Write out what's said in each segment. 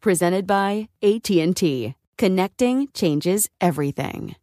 Presented by AT&T. Connecting changes everything.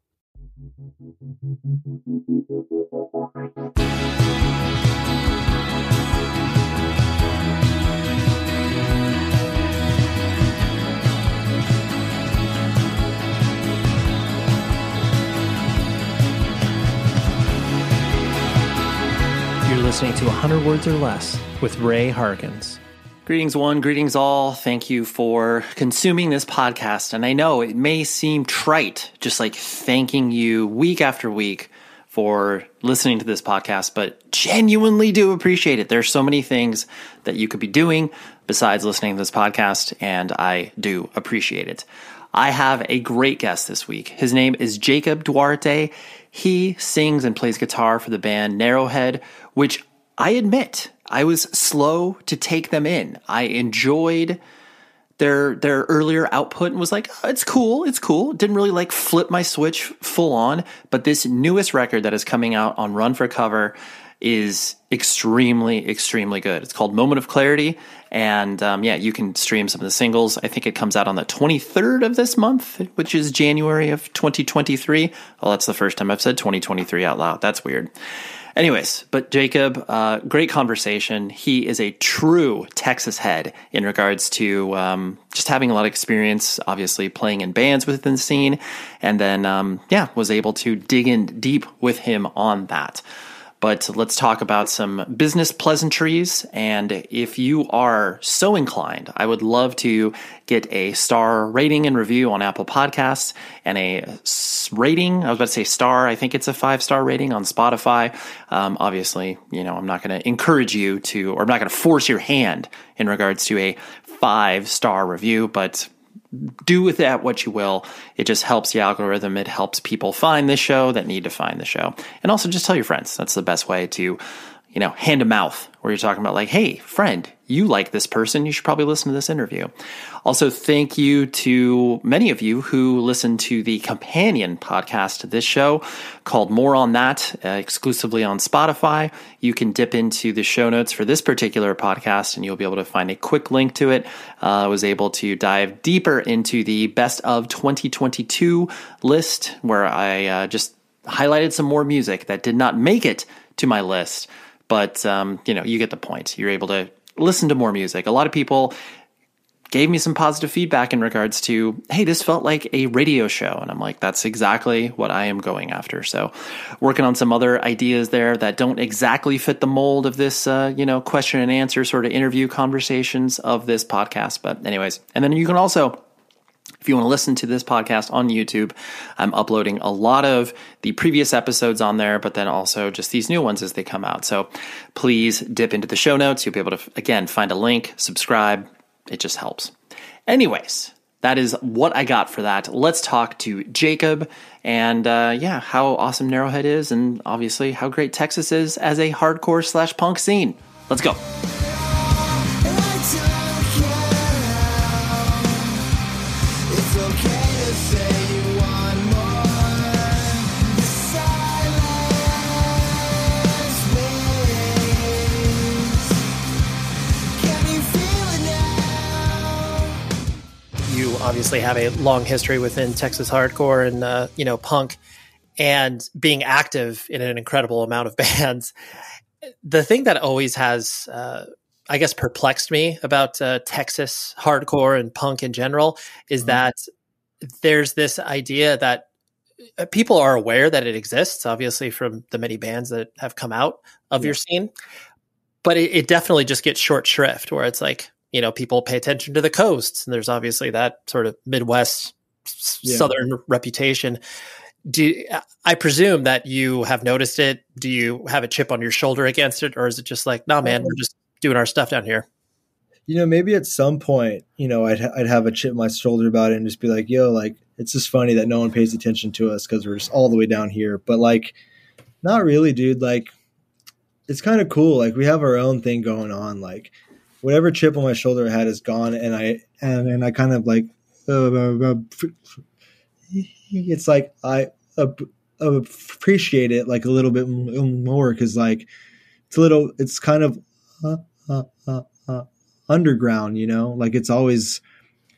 You're listening to 100 Words or Less with Ray Harkins. Greetings, one, greetings, all. Thank you for consuming this podcast. And I know it may seem trite, just like thanking you week after week for listening to this podcast, but genuinely do appreciate it. There's so many things that you could be doing besides listening to this podcast, and I do appreciate it. I have a great guest this week. His name is Jacob Duarte. He sings and plays guitar for the band Narrowhead, which I admit I was slow to take them in. I enjoyed their their earlier output and was like, oh, it's cool, it's cool. Didn't really like flip my switch full on, but this newest record that is coming out on Run for Cover is extremely extremely good. It's called Moment of Clarity, and um, yeah, you can stream some of the singles. I think it comes out on the 23rd of this month, which is January of 2023. Well, that's the first time I've said 2023 out loud. That's weird. Anyways, but Jacob, uh, great conversation. He is a true Texas head in regards to um, just having a lot of experience, obviously playing in bands within the scene, and then um, yeah, was able to dig in deep with him on that. But let's talk about some business pleasantries. And if you are so inclined, I would love to get a star rating and review on Apple Podcasts and a rating. I was about to say star. I think it's a five star rating on Spotify. Um, obviously, you know, I'm not going to encourage you to, or I'm not going to force your hand in regards to a five star review, but do with that what you will. It just helps the algorithm. It helps people find the show that need to find the show. And also just tell your friends. That's the best way to, you know, hand to mouth where you're talking about like, hey, friend, you like this person. You should probably listen to this interview. Also, thank you to many of you who listen to the companion podcast to this show called More on That, uh, exclusively on Spotify. You can dip into the show notes for this particular podcast and you'll be able to find a quick link to it. Uh, I was able to dive deeper into the best of 2022 list where I uh, just highlighted some more music that did not make it to my list. But, um, you know, you get the point. You're able to listen to more music. A lot of people gave me some positive feedback in regards to, hey, this felt like a radio show. And I'm like, that's exactly what I am going after. So, working on some other ideas there that don't exactly fit the mold of this, uh, you know, question and answer sort of interview conversations of this podcast. But, anyways, and then you can also if you want to listen to this podcast on YouTube, I'm uploading a lot of the previous episodes on there, but then also just these new ones as they come out. So please dip into the show notes. You'll be able to, again, find a link, subscribe. It just helps. Anyways, that is what I got for that. Let's talk to Jacob and, uh, yeah, how awesome Narrowhead is, and obviously how great Texas is as a hardcore slash punk scene. Let's go. Obviously have a long history within Texas hardcore and uh, you know punk, and being active in an incredible amount of bands. The thing that always has, uh, I guess, perplexed me about uh, Texas hardcore and punk in general is mm-hmm. that there's this idea that uh, people are aware that it exists, obviously, from the many bands that have come out of yeah. your scene. But it, it, definitely just gets short shrift where it's like, you know, people pay attention to the coasts, and there's obviously that sort of Midwest yeah. Southern reputation. Do uh, I presume that you have noticed it? Do you have a chip on your shoulder against it, or is it just like, nah, man, we're just doing our stuff down here? You know, maybe at some point, you know, I'd I'd have a chip on my shoulder about it and just be like, yo, like it's just funny that no one pays attention to us because we're just all the way down here. But like, not really, dude. Like, it's kind of cool. Like we have our own thing going on. Like whatever chip on my shoulder I had is gone, and I and and I kind of like. Uh, uh, uh it's like I uh, appreciate it like a little bit more because like it's a little it's kind of uh, uh, underground you know like it's always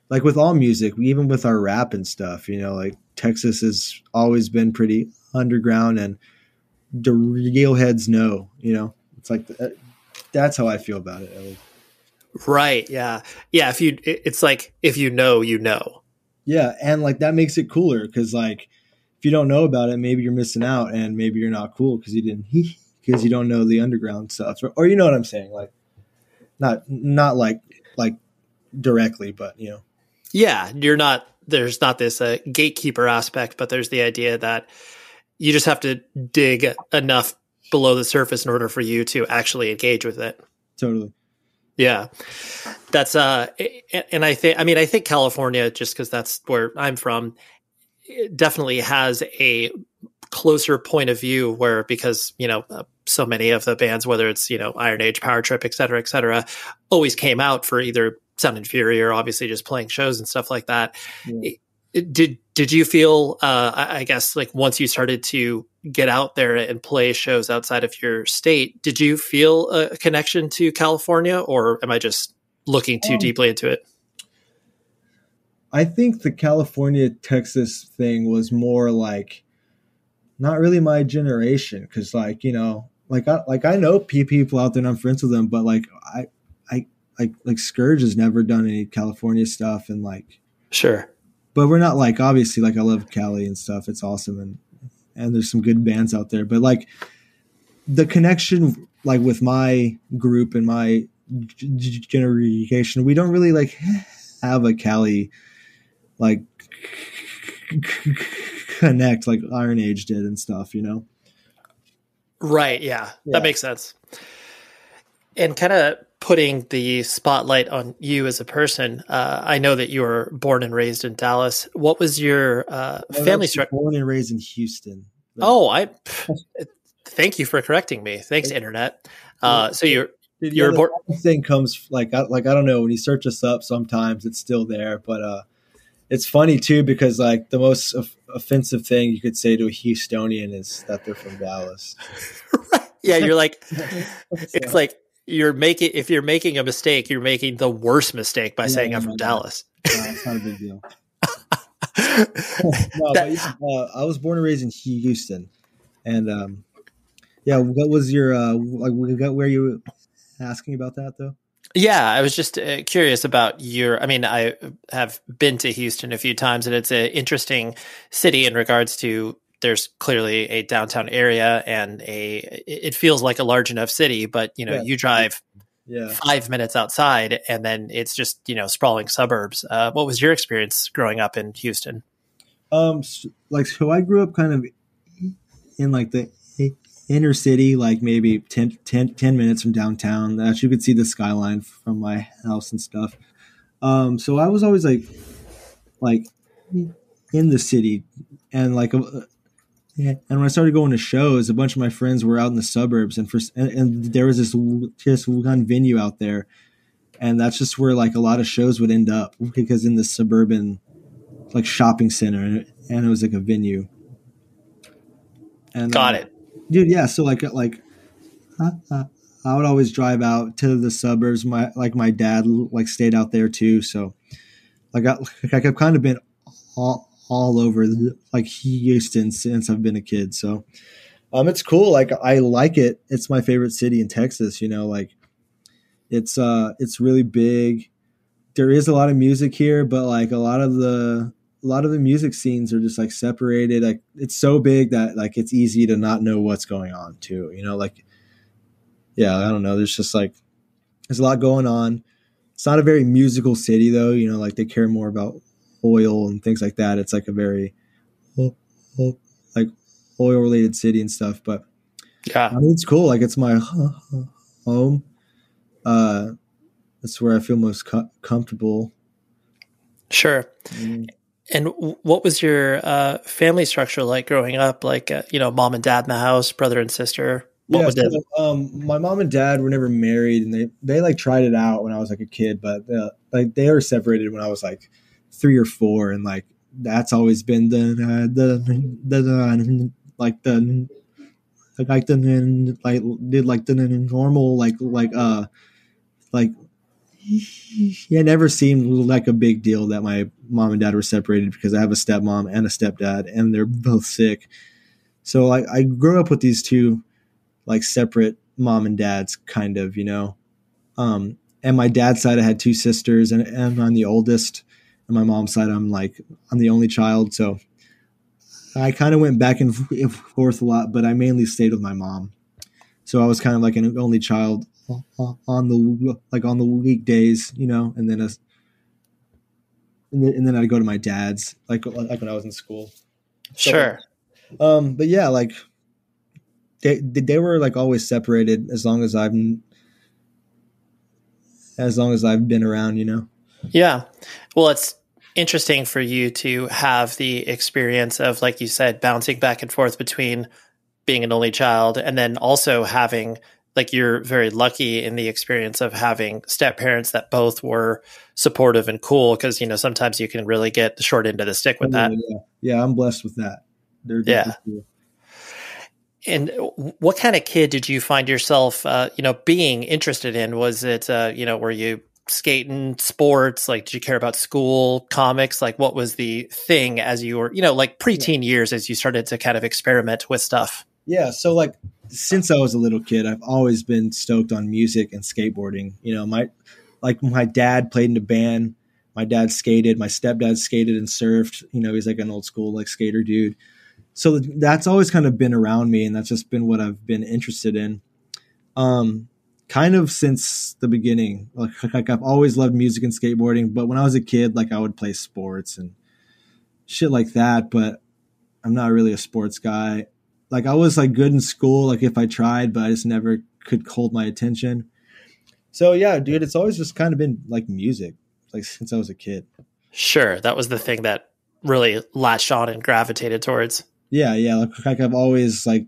like with all music, even with our rap and stuff, you know, like Texas has always been pretty underground and the real heads know, you know, it's like uh, that's how I feel about it. Right. Yeah. Yeah. If you, it's like if you know, you know. Yeah, and like that makes it cooler because like if you don't know about it, maybe you're missing out, and maybe you're not cool because you didn't because you don't know the underground stuff, or, or you know what I'm saying, like not not like like directly, but you know. Yeah, you're not. There's not this uh, gatekeeper aspect, but there's the idea that you just have to dig enough below the surface in order for you to actually engage with it. Totally. Yeah. That's uh and I think I mean I think California just cuz that's where I'm from definitely has a closer point of view where because you know uh, so many of the bands whether it's you know Iron Age Power Trip et cetera et cetera always came out for either Sound and Fury or obviously just playing shows and stuff like that. Yeah. Did did you feel? Uh, I guess like once you started to get out there and play shows outside of your state, did you feel a connection to California, or am I just looking too um, deeply into it? I think the California Texas thing was more like not really my generation because like you know like I like I know people out there and I'm friends with them, but like I I like like Scourge has never done any California stuff and like sure. But we're not like obviously like I love Cali and stuff. It's awesome and and there's some good bands out there. But like the connection like with my group and my generation, we don't really like have a Cali like connect like Iron Age did and stuff, you know? Right. Yeah, yeah. that makes sense. And kind of putting the spotlight on you as a person. Uh, I know that you were born and raised in Dallas. What was your uh, family structure? Born and raised in Houston. Oh, I thank you for correcting me. Thanks, internet. Uh, so you're you're born. Thing comes like I, like I don't know when you search us up. Sometimes it's still there, but uh, it's funny too because like the most of- offensive thing you could say to a Houstonian is that they're from Dallas. yeah, you're like it's like you're making if you're making a mistake, you're making the worst mistake by yeah, saying I'm from Dallas. No, it's not a big deal. no, that, uh, I was born and raised in Houston, and um, yeah, what was your uh, like? Where you asking about that though? Yeah, I was just uh, curious about your. I mean, I have been to Houston a few times, and it's an interesting city in regards to there's clearly a downtown area and a it feels like a large enough city but you know yeah. you drive yeah. five minutes outside and then it's just you know sprawling suburbs uh, what was your experience growing up in houston um like so i grew up kind of in like the inner city like maybe 10, 10, 10 minutes from downtown that you could see the skyline from my house and stuff um so i was always like like in the city and like yeah. And when I started going to shows, a bunch of my friends were out in the suburbs, and for and, and, there was this just one venue out there, and that's just where like a lot of shows would end up because in the suburban, like shopping center, and, and it was like a venue. And got uh, it, dude. Yeah. So like like, uh, uh, I would always drive out to the suburbs. My like my dad like stayed out there too, so like I, got like I've kind of been all, all over like Houston since I've been a kid. So um, it's cool. Like I like it. It's my favorite city in Texas. You know, like it's uh it's really big. There is a lot of music here, but like a lot of the a lot of the music scenes are just like separated. Like it's so big that like it's easy to not know what's going on too. You know, like yeah, I don't know. There's just like there's a lot going on. It's not a very musical city though. You know, like they care more about oil and things like that. It's like a very like oil related city and stuff. But yeah, I mean, it's cool. Like it's my home. Uh, that's where I feel most co- comfortable. Sure. Mm. And what was your uh, family structure like growing up? Like, uh, you know, mom and dad in the house, brother and sister. What yeah, so, um, my mom and dad were never married, and they they like tried it out when I was like a kid, but uh, like they were separated when I was like three or four, and like that's always been the the the, the like the like the like did like the normal like like uh like it never seemed like a big deal that my mom and dad were separated because I have a stepmom and a stepdad and they're both sick. So like I grew up with these two like separate mom and dads kind of, you know. Um and my dad's side I had two sisters and, and I'm the oldest. And my mom's side I'm like I'm the only child, so I kind of went back and forth a lot, but I mainly stayed with my mom. So I was kind of like an only child on the like on the weekdays, you know, and then a, and then, and then I'd go to my dad's like like when I was in school. So, sure. Um, but yeah, like they they were like always separated as long as I've as long as I've been around, you know. Yeah. Well, it's interesting for you to have the experience of like you said bouncing back and forth between being an only child and then also having like you're very lucky in the experience of having step parents that both were supportive and cool because you know sometimes you can really get the short end of the stick with that. Yeah, yeah i'm blessed with that. They're yeah. cool. and what kind of kid did you find yourself uh, you know being interested in? Was it uh, you know were you skating sports like did you care about school comics like what was the thing as you were you know like preteen years as you started to kind of experiment with stuff yeah so like since I was a little kid, I've always been stoked on music and skateboarding. You know, my like my dad played in a band. My dad skated. My stepdad skated and surfed. You know, he's like an old school like skater dude. So that's always kind of been around me, and that's just been what I've been interested in. Um, kind of since the beginning. Like, like I've always loved music and skateboarding, but when I was a kid, like I would play sports and shit like that. But I'm not really a sports guy like I was like good in school, like if I tried, but I just never could hold my attention. So yeah, dude, it's always just kind of been like music, like since I was a kid. Sure, that was the thing that really latched on and gravitated towards. Yeah, yeah, like, like I've always like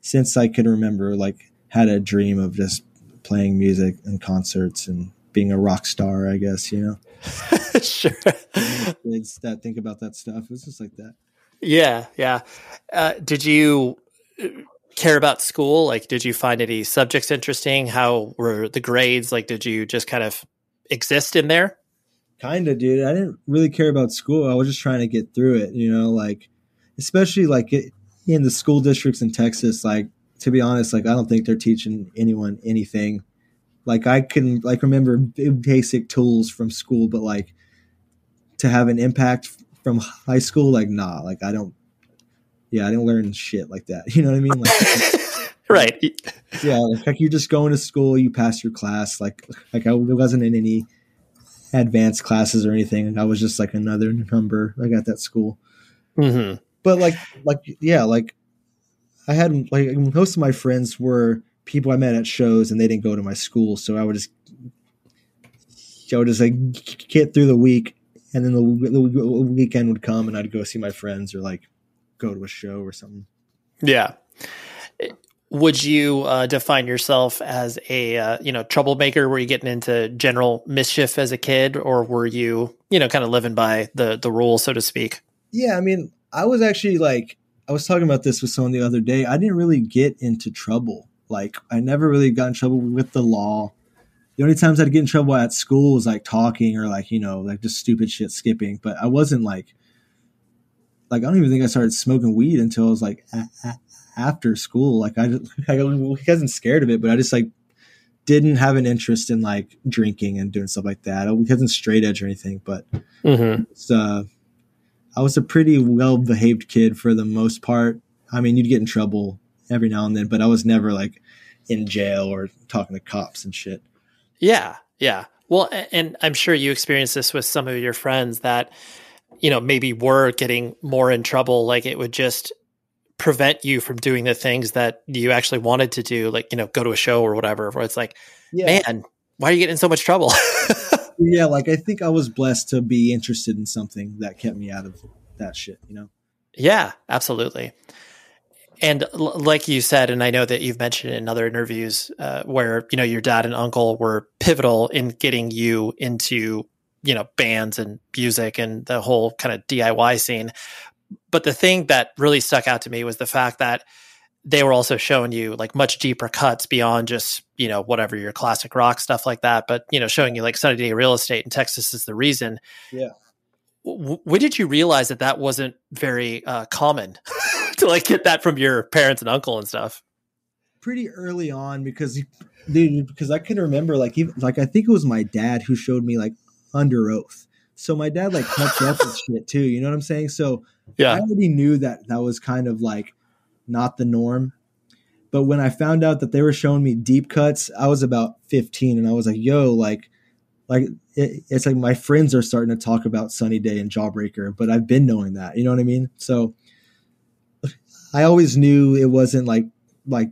since I can remember, like had a dream of just playing music and concerts and being a rock star. I guess you know. sure. Kids that think about that stuff. It's just like that. Yeah, yeah. Uh, did you uh, care about school? Like, did you find any subjects interesting? How were the grades? Like, did you just kind of exist in there? Kind of, dude. I didn't really care about school. I was just trying to get through it, you know, like, especially like in the school districts in Texas. Like, to be honest, like, I don't think they're teaching anyone anything. Like, I can, like, remember basic tools from school, but like, to have an impact from high school, like nah, like I don't. Yeah, I didn't learn shit like that. You know what I mean? Like, right. Yeah, like, you're just going to school, you pass your class. Like like I wasn't in any advanced classes or anything. I was just like another number like at that school. Mm-hmm. But like like yeah, like I had like most of my friends were people I met at shows and they didn't go to my school, so I would just I would just like get through the week and then the, the weekend would come and I'd go see my friends or like go to a show or something. Yeah. Would you uh, define yourself as a uh, you know troublemaker? Were you getting into general mischief as a kid, or were you you know kind of living by the the rules, so to speak? Yeah, I mean, I was actually like I was talking about this with someone the other day. I didn't really get into trouble. Like I never really got in trouble with the law. the only times I'd get in trouble at school was like talking or like you know like just stupid shit skipping. But I wasn't like like I don't even think I started smoking weed until I was like a- a- after school. Like I, just, I wasn't scared of it, but I just like didn't have an interest in like drinking and doing stuff like that. I wasn't straight edge or anything, but Mm-hmm. it's, uh, I was a pretty well behaved kid for the most part. I mean, you'd get in trouble every now and then, but I was never like in jail or talking to cops and shit. Yeah, yeah. Well, and I'm sure you experienced this with some of your friends that, you know, maybe were getting more in trouble. Like it would just prevent you from doing the things that you actually wanted to do, like, you know, go to a show or whatever, where it's like, Yeah. man, why are you getting in so much trouble? Yeah. Like I think I was blessed to be interested in something that kept me out of that shit, you know? Yeah, absolutely. And l- like you said, and I know that you've mentioned in other interviews uh, where you know your dad and uncle were pivotal in getting you into you know bands and music and the whole kind of DIY scene. But the thing that really stuck out to me was the fact that they were also showing you like much deeper cuts beyond just you know whatever your classic rock stuff like that, but you know showing you like Sunny Day Real Estate and Texas is the reason. Yeah. W- when did you realize that that wasn't very uh, common to like get that from your parents and uncle and stuff? Pretty early on because, dude, because I can remember like, even, like I think it was my dad who showed me like Underoath. So my dad like kept up with shit too. You know what I'm saying? So yeah. I already knew that that was kind of like not the norm. But when I found out that they were showing me deep cuts, I was about 15 and I was like, yo, like, like it, it's like my friends are starting to talk about Sunny Day and Jawbreaker, but I've been knowing that. You know what I mean? So I always knew it wasn't like, like,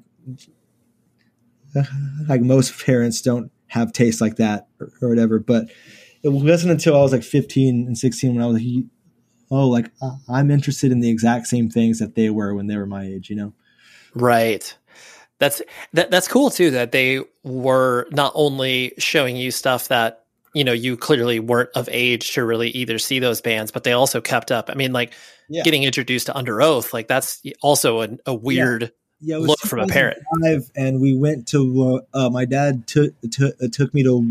like most parents don't have taste like that or, or whatever. But it wasn't until I was like 15 and 16 when I was like, oh, like uh, I'm interested in the exact same things that they were when they were my age, you know? Right. That's that that's cool too that they were not only showing you stuff that you know you clearly weren't of age to really either see those bands but they also kept up. I mean like Yeah. getting introduced to Underoath like that's also a, a weird yeah, it look from a parent. 2005, And we went to, uh, my dad took, took, uh, took me to,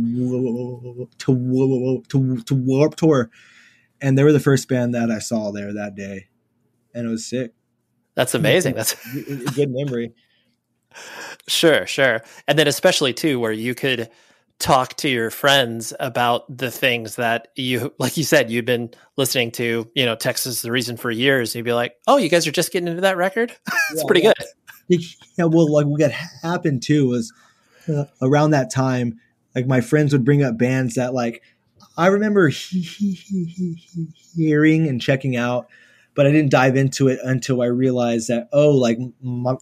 to, to, to Warp Tour. And they were the first band that I saw there that day. And it was sick. that's amazing. That's Good memory. Sure, sure. And then especially too where you could talk to your friends about the things that you like you said you've been listening to, you know, Texas is the reason for years. And you'd be like, "Oh, you guys are just getting into that record?" it's Yeah, pretty yeah. good. Yeah, well, like what happened too was uh, around that time, like my friends would bring up bands that like I remember he, he, he, he, he- hearing and checking out, but I didn't dive into it until I realized that oh, like my,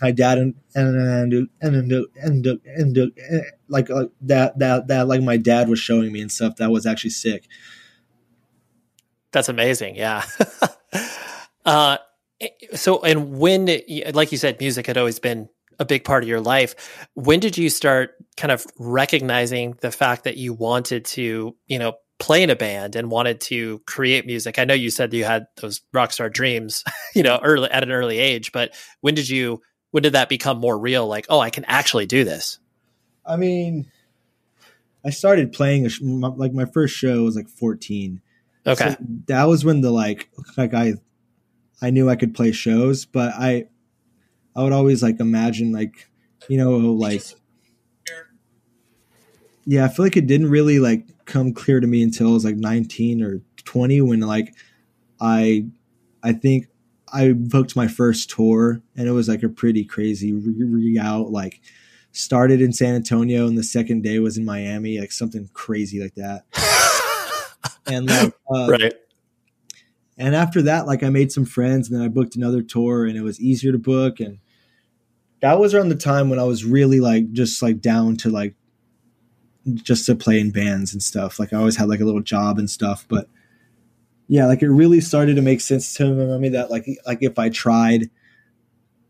my dad and and and and, and, like uh, that that that like my dad was showing me and stuff that was actually sick. That's amazing. Yeah. uh, so, and when, like you said, music had always been a big part of your life. When did you start kind of recognizing the fact that you wanted to, you know, play in a band and wanted to create music? I know you said you had those rock star dreams, you know, early at an early age, but when did you, when did that become more real? Like, oh, I can actually do this. I mean, I started playing a sh- my, like my first show was like fourteen. Okay. So that was when the like like I I knew I could play shows, but I I would always like imagine like you know like yeah, I feel like it didn't really like come clear to me until I was like 19 or 20 when like I I think I booked my first tour and it was like a pretty crazy re- out like started in San Antonio and the second day was in Miami like something crazy like that and like uh, right. and after that like i made some friends and then i booked another tour and it was easier to book and that was around the time when i was really like just like down to like just to play in bands and stuff like i always had like a little job and stuff but yeah like it really started to make sense to me that like like if i tried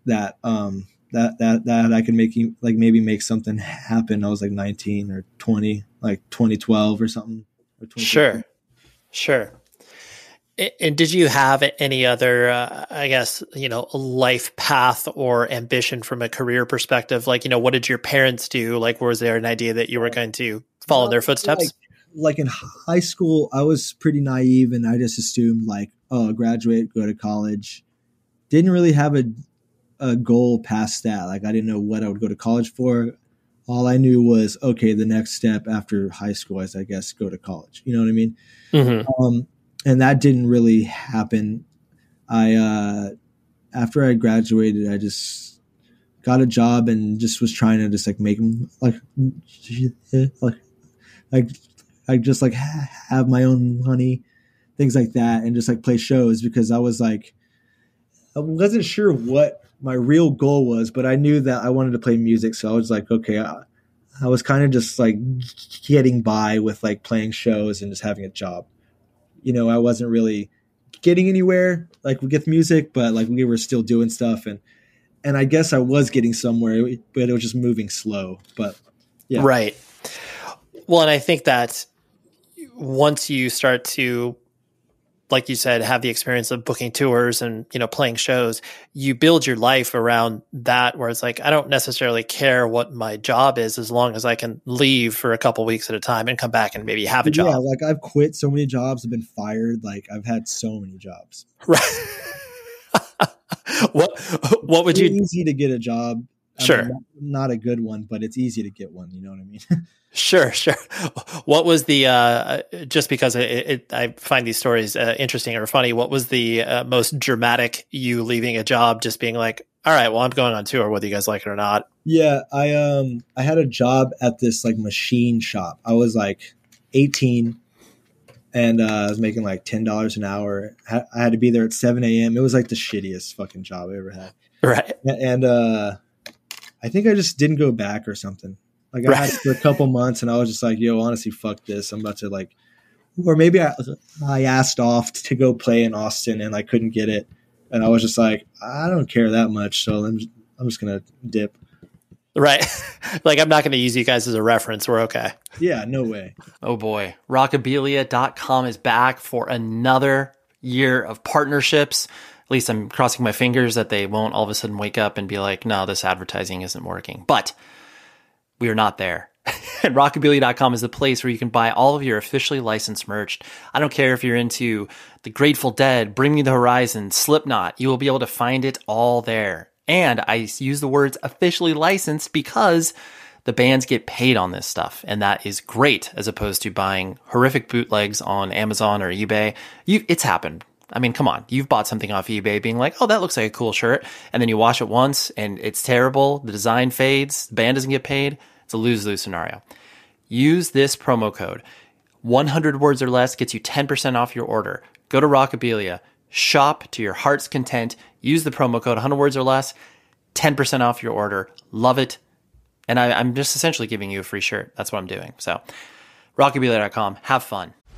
that um that that that i could make like maybe make something happen i was like 19 or 20 like 2012 or something or 2015. Sure. Sure. And did you have any other, uh, I guess, you know, life path or ambition from a career perspective? Like, you know, what did your parents do? Like, was there an idea that you were going to follow their footsteps? Like, like in high school, I was pretty naive and I just assumed like, oh, graduate, go to college. Didn't really have a a goal past that. Like I didn't know what I would go to college for. All I knew was okay. The next step after high school is, I guess, go to college. You know what I mean? Mm-hmm. Um, and that didn't really happen. I uh, after I graduated, I just got a job and just was trying to just like make like like like I just like have my own money, things like that, and just like play shows because I was like I wasn't sure what my real goal was, but I knew that I wanted to play music. So I was like, okay, I, I was kind of just like getting by with like playing shows and just having a job. You know, I wasn't really getting anywhere like with music, but like we were still doing stuff and and I guess I was getting somewhere, but it was just moving slow. But yeah, right. Well, and I think that once you start to like you said, have the experience of booking tours and, you know, playing shows, you build your life around that where it's like, I don't necessarily care what my job is as long as I can leave for a couple weeks at a time and come back and maybe have a job. Yeah. Like I've quit so many jobs, I've been fired. Like I've had so many jobs. Right. what, what would it's you? easy to get a job. I sure. Mean, not a good one, but it's easy to get one. You know what I mean? Sure, sure. What was the uh, just because it, it, I find these stories uh, interesting or funny? What was the uh, most dramatic you leaving a job, just being like, "All right, well, I'm going on tour, whether you guys like it or not." Yeah, I um I had a job at this like machine shop. I was like 18, and uh, I was making like ten dollars an hour. I had to be there at 7 a.m. It was like the shittiest fucking job I ever had. Right, and uh, I think I just didn't go back or something. Like I right. had it for a couple months, and I was just like, "Yo, honestly, fuck this. I'm about to like." Or maybe I I asked off to go play in Austin, and I couldn't get it, and I was just like, "I don't care that much, so I'm just, I'm just gonna dip." Right. like I'm not going to use you guys as a reference. We're okay. Yeah, no way. Oh boy. Rockabilia.com is back for another year of partnerships. At least I'm crossing my fingers that they won't all of a sudden wake up and be like, no, this advertising isn't working. But we are not there. and rockabilia.com is the place where you can buy all of your officially licensed merch. I don't care if you're into the Grateful Dead, Bring Me the Horizon, Slipknot, you will be able to find it all there. And I use the words officially licensed because the bands get paid on this stuff, and that is great as opposed to buying horrific bootlegs on Amazon or eBay. You, it's happened. I mean, come on. You've bought something off eBay being like, oh, that looks like a cool shirt. And then you wash it once and it's terrible. The design fades. The band doesn't get paid. It's a lose lose scenario. Use this promo code. 100 words or less gets you 10% off your order. Go to Rockabilia, shop to your heart's content. Use the promo code 100 words or less, 10% off your order. Love it. And I, am just essentially giving you a free shirt. That's what I'm doing. So, rockabilia.com. Have fun.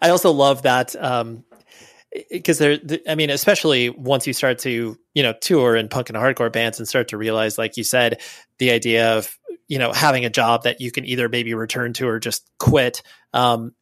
I also love that um, because there, I mean, especially once you start to, you know, tour and punk and hardcore bands and start to realize, like you said, the idea of, you know, having a job that you can either maybe return to or just quit. Um,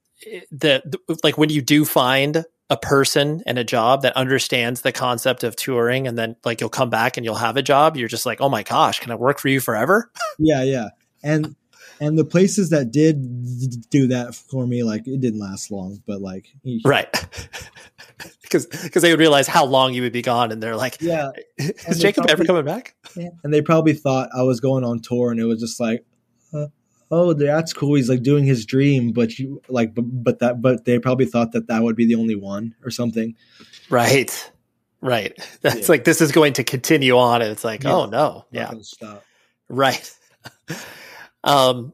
the, the like when you do find a person and a job that understands the concept of touring, and then like you'll come back and you'll have a job, you're just like, oh my gosh, can I work for you forever? Yeah, yeah, and and the places that did do that for me, like it didn't last long, but like right, because because they would realize how long you would be gone, and they're like, yeah, is Jacob probably, ever coming back? Yeah. And they probably thought I was going on tour, and it was just like, uh, oh, that's cool. He's like doing his dream, but you like, but, but that, but they probably thought that that would be the only one or something. Right. Right. That's yeah. like this is going to continue on, and it's like, yeah. oh no, yeah, stop. Right. Um,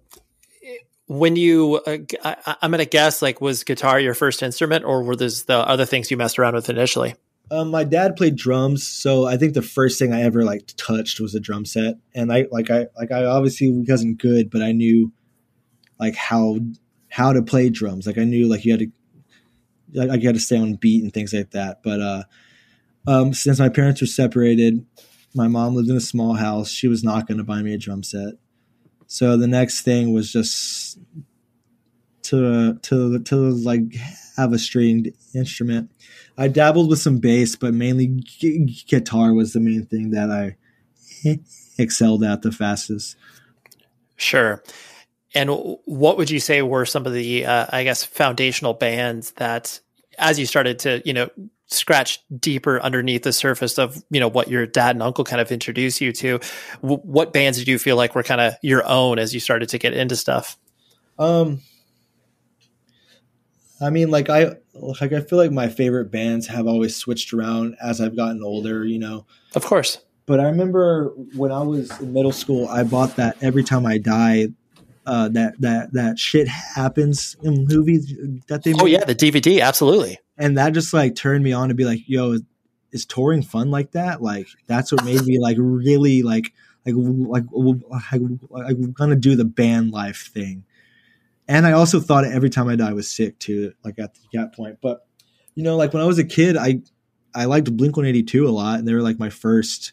when you, uh, I, am gonna guess, like, was guitar your first instrument, or were those the other things you messed around with initially? Um, my dad played drums, so I think the first thing I ever like touched was a drum set, and I like I like I obviously wasn't good, but I knew like how how to play drums. Like I knew like you had to like you had to stay on beat and things like that. But uh, um, since my parents were separated, my mom lived in a small house. She was not going to buy me a drum set. So the next thing was just to to to like have a stringed instrument. I dabbled with some bass, but mainly g- guitar was the main thing that I excelled at the fastest. Sure. And what would you say were some of the, uh, I guess, foundational bands that, as you started to, you know, scratch deeper underneath the surface of you know what your dad and uncle kind of introduced you to w- what bands did you feel like were kind of your own as you started to get into stuff um i mean like i like i feel like my favorite bands have always switched around as i've gotten older you know of course but i remember when i was in middle school i bought that every time i die uh, that that that shit happens in movies that they. Oh yeah, the DVD, absolutely. And that just like turned me on to be like, yo, is touring fun like that? Like that's what made me like really like like like like, like gonna do the band life thing. And I also thought every time I die was sick too, like at that point. But you know, like when I was a kid, I I liked Blink One Eighty Two a lot, and they were like my first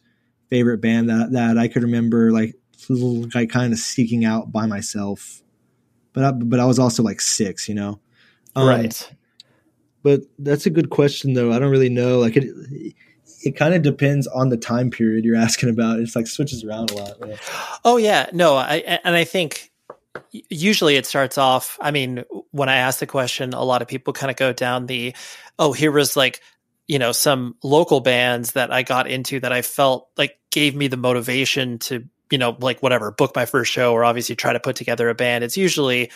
favorite band that that I could remember like like kind of seeking out by myself. But I, but I was also like six, you know. Um, right. But that's a good question, though. I don't really know. Like it, it kind of depends on the time period you're asking about. It's like switches around a lot. Oh yeah, no, I and I think usually it starts off. I mean, when I ask the question, a lot of people kind of go down the, oh, here was like you know some local bands that I got into that I felt like gave me the motivation to you know, like whatever, book my first show or obviously try to put together a band. It's usually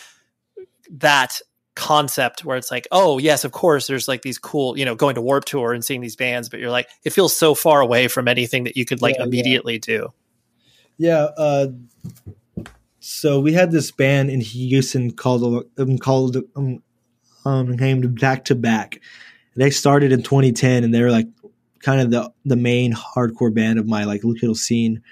that concept where it's like, oh, yes, of course, there's like these cool, you know, going to Warp Tour and seeing these bands, but you're like, it feels so far away from anything that you could like yeah, immediately yeah. do. Yeah. Uh, so we had this band in Houston called um, called um, um named Back to Back. They started in 2010, and they were like kind of the the main hardcore band of my like little scene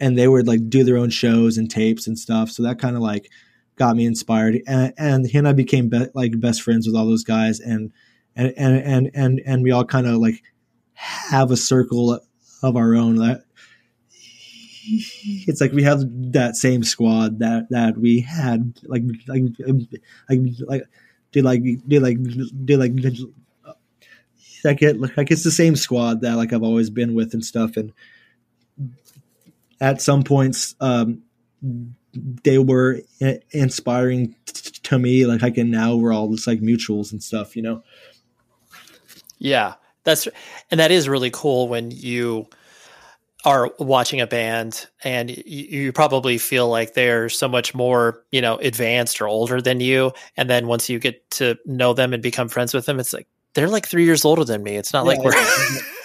and they would like do their own shows and tapes and stuff. So that kind of like got me inspired, and, and he and I became be- like best friends with all those guys, and and and and and, and we all kind of like have a circle of our own. That it's like we have that same squad that that we had like like like like like did like did like like it like it's the same squad that like I've always been with and stuff and at some points um, they were eh, inspiring t- to me like i can now we're all just like mutuals and stuff you know yeah that's and that is really cool when you are watching a band and you, you probably feel like they're so much more you know advanced or older than you and then once you get to know them and become friends with them it's like they're like three years older than me. It's not yeah, like we're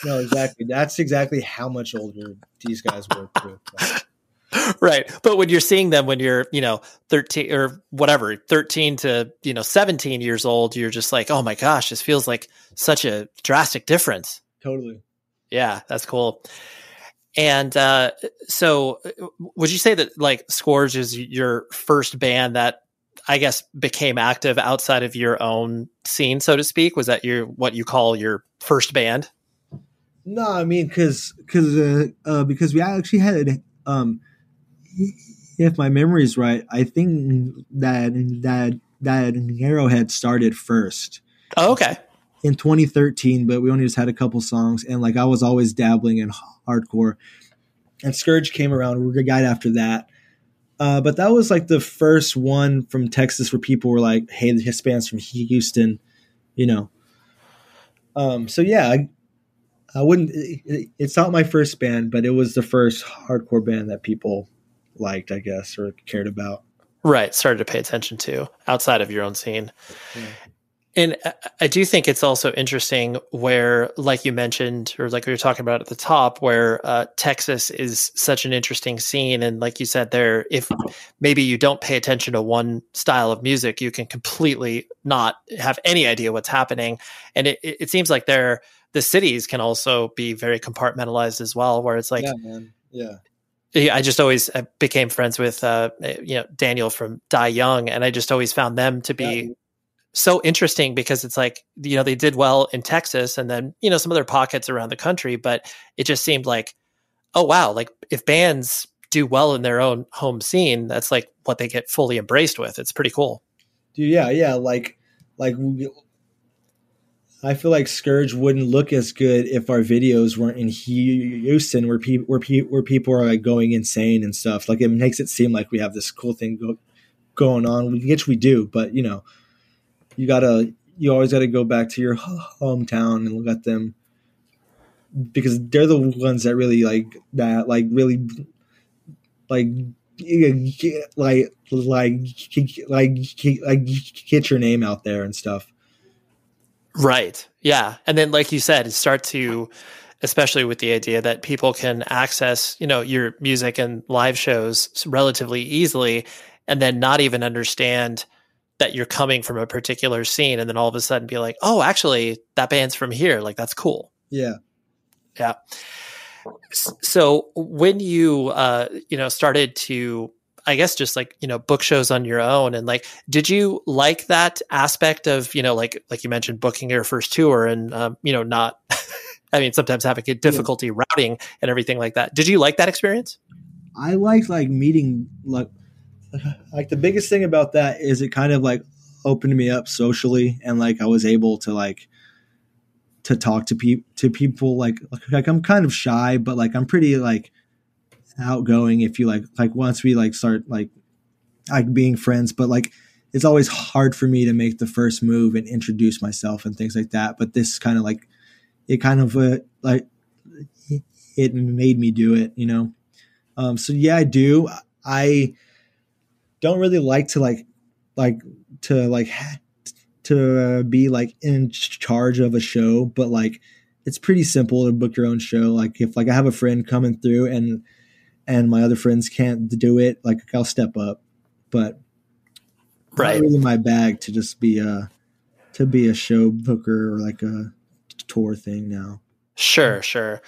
no, exactly. That's exactly how much older these guys were. Too. right. But when you're seeing them when you're, you know, 13 or whatever, 13 to, you know, 17 years old, you're just like, oh my gosh, this feels like such a drastic difference. Totally. Yeah, that's cool. And uh, so, would you say that like Scourge is your first band that I guess became active outside of your own scene, so to speak? Was that your what you call your first band? No, I mean because because uh, uh, because we actually had um, if my memory is right, I think that that that Narrowhead started first. Oh, okay. In 2013, but we only just had a couple songs, and like I was always dabbling in hardcore, and Scourge came around right after that Uh, but that was like the first one from Texas where people were like, "Hey, the band's from Houston," you know. Um, so yeah, I, I wouldn't. It, it's not my first band, but it was the first hardcore band that people liked, I guess, or cared about. Right, started to pay attention to outside of your own scene. Yeah. And I do think it's also interesting where, like you mentioned, or like we were talking about at the top, where uh, Texas is such an interesting scene. And like you said, there, if maybe you don't pay attention to one style of music, you can completely not have any idea what's happening. And it, it seems like there, the cities can also be very compartmentalized as well, where it's like, yeah, man. yeah. I just always became friends with, uh, you know, Daniel from Die Young, and I just always found them to be yeah so interesting because it's like you know they did well in Texas and then you know some other pockets around the country, but it just seemed like oh wow, like if bands do well in their own home scene, that's like what they get fully embraced with. It's pretty cool. Dude, yeah, yeah, like like I feel like Scourge wouldn't look as good if our videos weren't in Houston, where people where, pe- where people are like going insane and stuff. Like it makes it seem like we have this cool thing go- going on, which we do. But you know, you gotta you always got to go back to your hometown and look at them because they're the ones that really like that like really like like like like like get your name out there and stuff right yeah and then like you said start to especially with the idea that people can access you know your music and live shows relatively easily and then not even understand that you're coming from a particular scene and then all of a sudden be like, oh, actually, that band's from here. Like, that's cool. Yeah. Yeah. So when you, uh, you know, started to, I guess just like, you know, book shows on your own and like, did you like that aspect of, you know, like, like you mentioned booking your first tour and, um, you know, not, I mean, sometimes having a difficulty yeah. routing and everything like that. Did you like that experience? I liked like meeting like like the biggest thing about that is it kind of like opened me up socially and like I was able to like to talk to people to people like like I'm kind of shy but like I'm pretty like outgoing if you like like once we like start like like being friends but like it's always hard for me to make the first move and introduce myself and things like that but this kind of like it kind of uh, like it made me do it you know um so yeah I do I don't really like to like like to like to be like in charge of a show, but like it's pretty simple to book your own show. Like if like I have a friend coming through and and my other friends can't do it, like I'll step up. But right, not really my bag to just be a to be a show booker or like a tour thing now. Sure, sure.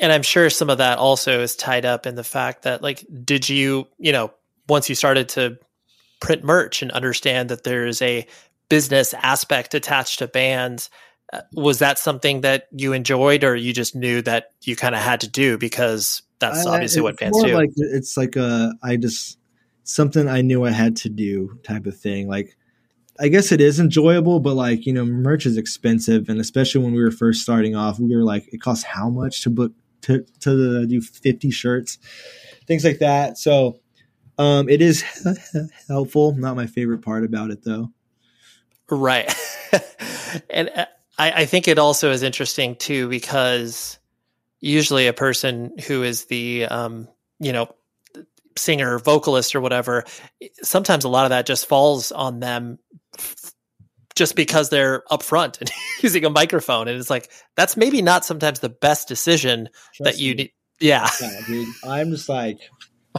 And I'm sure some of that also is tied up in the fact that like did you, you know, once you started to print merch and understand that there's a business aspect attached to bands was that something that you enjoyed or you just knew that you kind of had to do because that's obviously I, what bands do? like it's like a i just something i knew i had to do type of thing. Like i guess it is enjoyable but like you know merch is expensive and especially when we were first starting off we were like it costs how much to book to to do 50 shirts? Things like that. So um, it is helpful. Not my favorite part about it, though. Right, and uh, I, I think it also is interesting too because usually a person who is the um, you know singer, vocalist, or whatever, sometimes a lot of that just falls on them just because they're upfront and using a microphone, and it's like that's maybe not sometimes the best decision Trust that you need. Yeah, yeah dude, I'm just like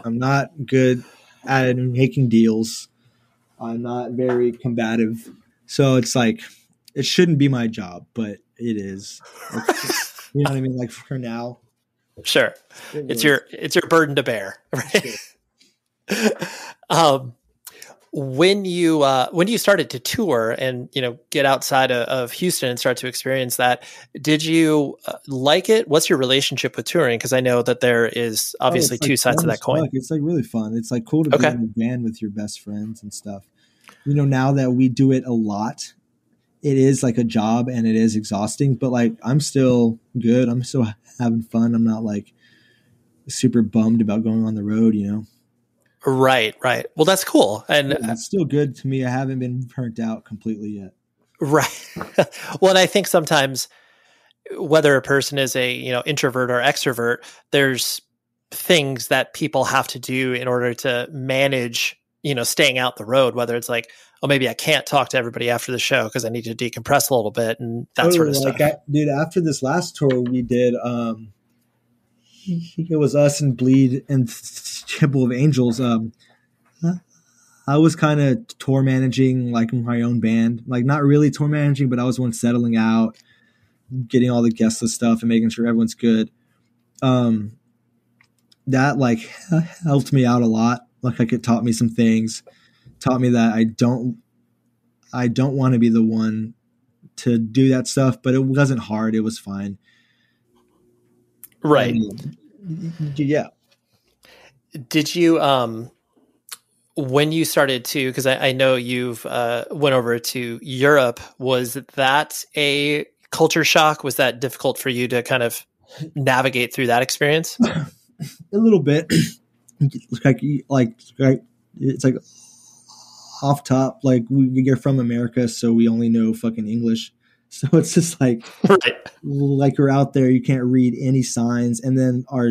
I'm not good at making deals. I'm not very combative. So it's like it shouldn't be my job, but it is. you know what I mean? Like for now. Sure. It it's is. your it's your burden to bear, right? Sure. um when you uh, when you started to tour and you know get outside of, of Houston and start to experience that, did you uh, like it? What's your relationship with touring? Because I know that there is oh, obviously oh, two like sides of that coin. It's like really fun. It's like cool to okay. be in a band with your best friends and stuff. You know, now that we do it a lot, it is like a job and it is exhausting. But like, I'm still good. I'm still having fun. I'm not like super bummed about going on the road. You know. Right, right. Well, that's cool, and it's still good to me. I haven't been burnt out completely yet. Right. well, and I think sometimes whether a person is a, you know, introvert or extrovert, there's things that people have to do in order to manage, you know, staying out the road, whether it's like, oh, maybe I can't talk to everybody after the show because I need to decompress a little bit and that sort of like stuff. I, dude, after this last tour we did, um, it was us and Bleed and Temple of Angels. Um, I was kind of tour managing like my own band, like not really tour managing, but I was one settling out, getting all the guest list stuff and making sure everyone's good. Um, that like helped me out a lot. Like, like it taught me some things, taught me that I don't, I don't want to be the one to do that stuff, but it wasn't hard. It was fine. right. And, yeah. Did you, um, when you started to, because I, I know you've uh, went over to Europe, was that a culture shock? Was that difficult for you to kind of navigate through that experience? a little bit like like like it's like off top like we you're from america so we only know fucking english. So it's just like right. like you're out there you can't read any signs. And then our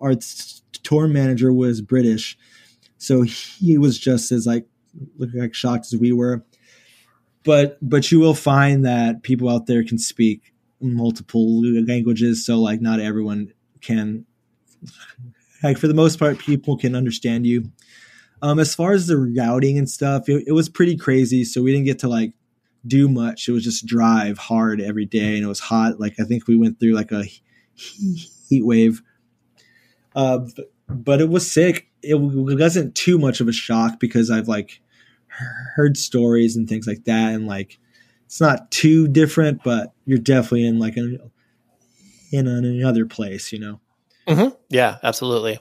our tour manager was british. So he was just as like looking like shocked as we were. But but you will find that people out there can speak multiple languages. So like not everyone can like for the most part people can understand you um as far as the routing and stuff it, it was pretty crazy so we didn't get to like do much. It was just drive hard every day and it was hot. Like i think we went through like a heat wave. Uh but, it was sick. It wasn't too much of a shock because i've like heard stories and things like that and like it's not too different but you're definitely in like an in another place you know? Mm-hmm. Yeah, absolutely.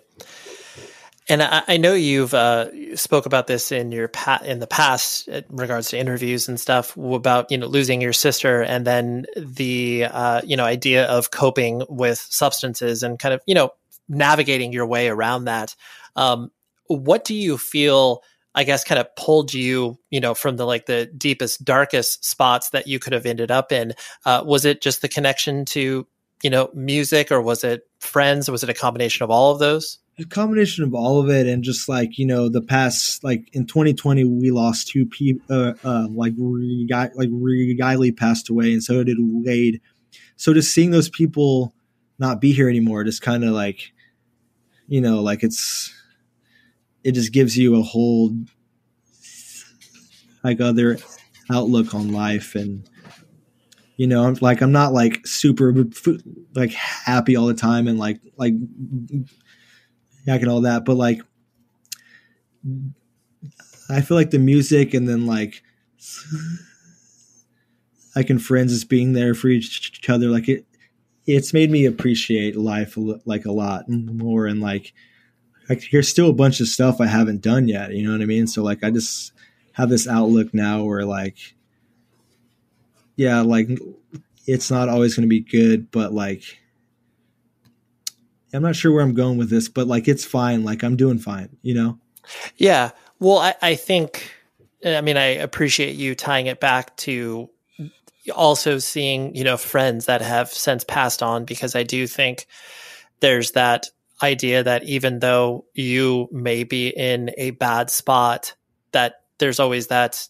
And I, I know you've uh, spoke about this in your pa- in the past in regards to interviews and stuff about you know losing your sister and then the uh, you know idea of coping with substances and kind of you know navigating your way around that. Um, what do you feel? I guess kind of pulled you, you know, from the like the deepest, darkest spots that you could have ended up in. Uh, was it just the connection to you know, music or was it friends? Was it a combination of all of those? A combination of all of it, and just like you know, the past like in 2020, we lost two people. Uh, uh, like like Riley passed away, and so did Wade. So just seeing those people not be here anymore, just kind of like, you know, like it's, it just gives you a whole like other outlook on life and you know i'm like i'm not like super like happy all the time and like like and all that but like i feel like the music and then like like and friends is being there for each other like it it's made me appreciate life like a lot more and like like there's still a bunch of stuff i haven't done yet you know what i mean? So like i just have this outlook now where like yeah, like it's not always going to be good, but like I'm not sure where I'm going with this, but like it's fine. Like I'm doing fine, you know? Yeah. Well, I, I think, I mean, I appreciate you tying it back to also seeing, you know, friends that have since passed on because I do think there's that idea that even though you may be in a bad spot, that there's always that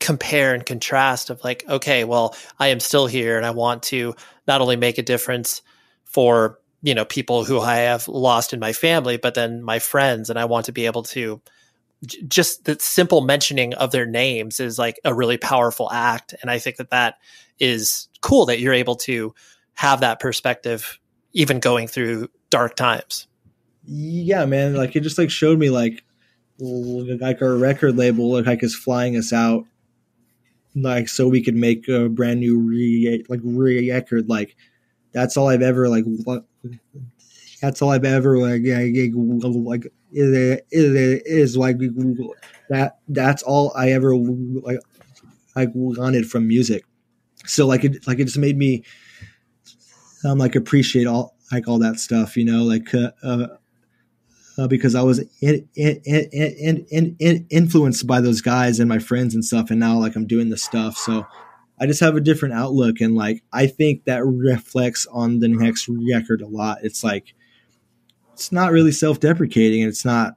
compare and contrast of like, okay, well, I am still here and I want to not only make a difference for, you know, people who I have lost in my family, but then my friends. And I want to be able to just the simple mentioning of their names is like a really powerful act. And I think that that is cool that you're able to have that perspective, even going through dark times. Yeah, man. Like it just like showed me like, like our record label like is flying us out like so we could make a brand new re like record like that's all i've ever like that's all i've ever like like is it is like that that's all i ever like I wanted from music so like it like it just made me um like appreciate all like all that stuff you know like uh, uh uh, because I was in, in, in, influenced by those guys and my friends and stuff. And now like I'm doing this stuff. So I just have a different outlook. And like, I think that reflects on the next record a lot. It's like, it's not really self-deprecating. And it's not,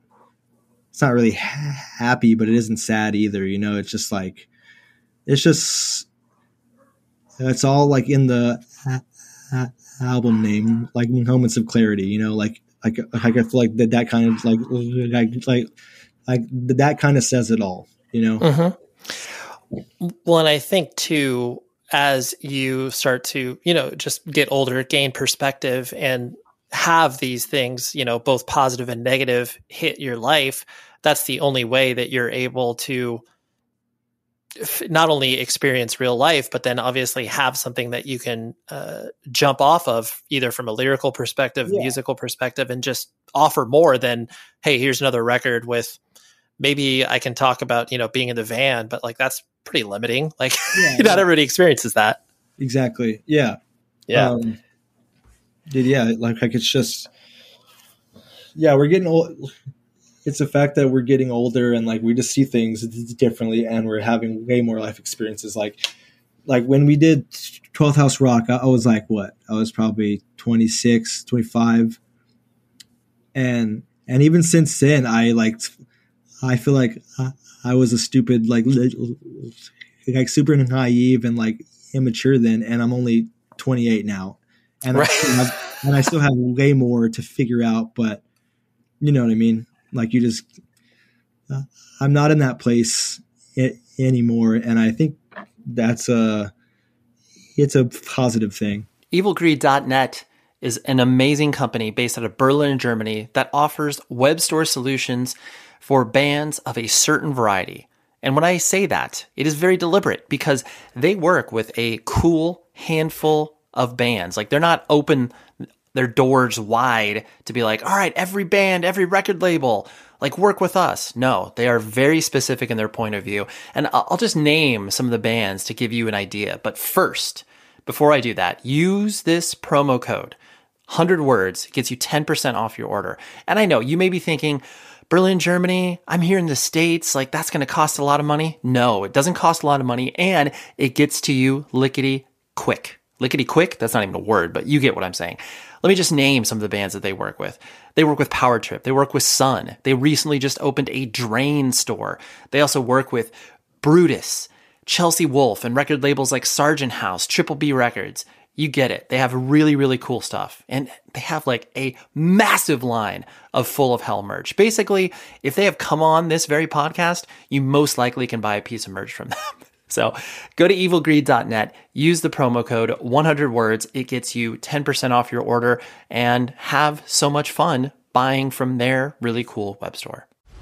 it's not really happy, but it isn't sad either. You know, it's just like, it's just, it's all like in the album name, like moments of clarity, you know, like like like I feel like that that kind of like like like like that kind of says it all, you know. Mm-hmm. Well, and I think too, as you start to you know just get older, gain perspective, and have these things, you know, both positive and negative hit your life. That's the only way that you're able to not only experience real life, but then obviously have something that you can uh, jump off of, either from a lyrical perspective, yeah. musical perspective, and just offer more than, hey, here's another record with maybe I can talk about, you know, being in the van, but like that's pretty limiting. Like yeah, not yeah. everybody experiences that. Exactly. Yeah. Yeah. Um, yeah. Like, like it's just, yeah, we're getting old it's the fact that we're getting older and like we just see things differently and we're having way more life experiences like like when we did 12th house rock I, I, was like what i was probably 26 25 and and even since then i like i feel like I, I was a stupid like like super naive and like immature then and i'm only 28 now and right. I have, and i still have way more to figure out but you know what i mean like you just, uh, I'm not in that place I- anymore, and I think that's a, it's a positive thing. Evilgreed.net is an amazing company based out of Berlin, Germany that offers web store solutions for bands of a certain variety. And when I say that, it is very deliberate because they work with a cool handful of bands. Like they're not open their doors wide to be like, all right, every band, every record label, like work with us. No, they are very specific in their point of view. And I'll just name some of the bands to give you an idea. But first, before I do that, use this promo code. 100 words gets you 10% off your order. And I know you may be thinking, Berlin, Germany, I'm here in the States, like that's going to cost a lot of money. No, it doesn't cost a lot of money and it gets to you lickety quick. Lickety quick, that's not even a word, but you get what I'm saying. Let me just name some of the bands that they work with. They work with Power Trip. They work with Sun. They recently just opened a Drain store. They also work with Brutus, Chelsea Wolfe, and record labels like Sargent House, Triple B Records. You get it. They have really, really cool stuff. And they have like a massive line of full of hell merch. Basically, if they have come on this very podcast, you most likely can buy a piece of merch from them. So go to evilgreed.net, use the promo code 100 words. It gets you 10% off your order and have so much fun buying from their really cool web store.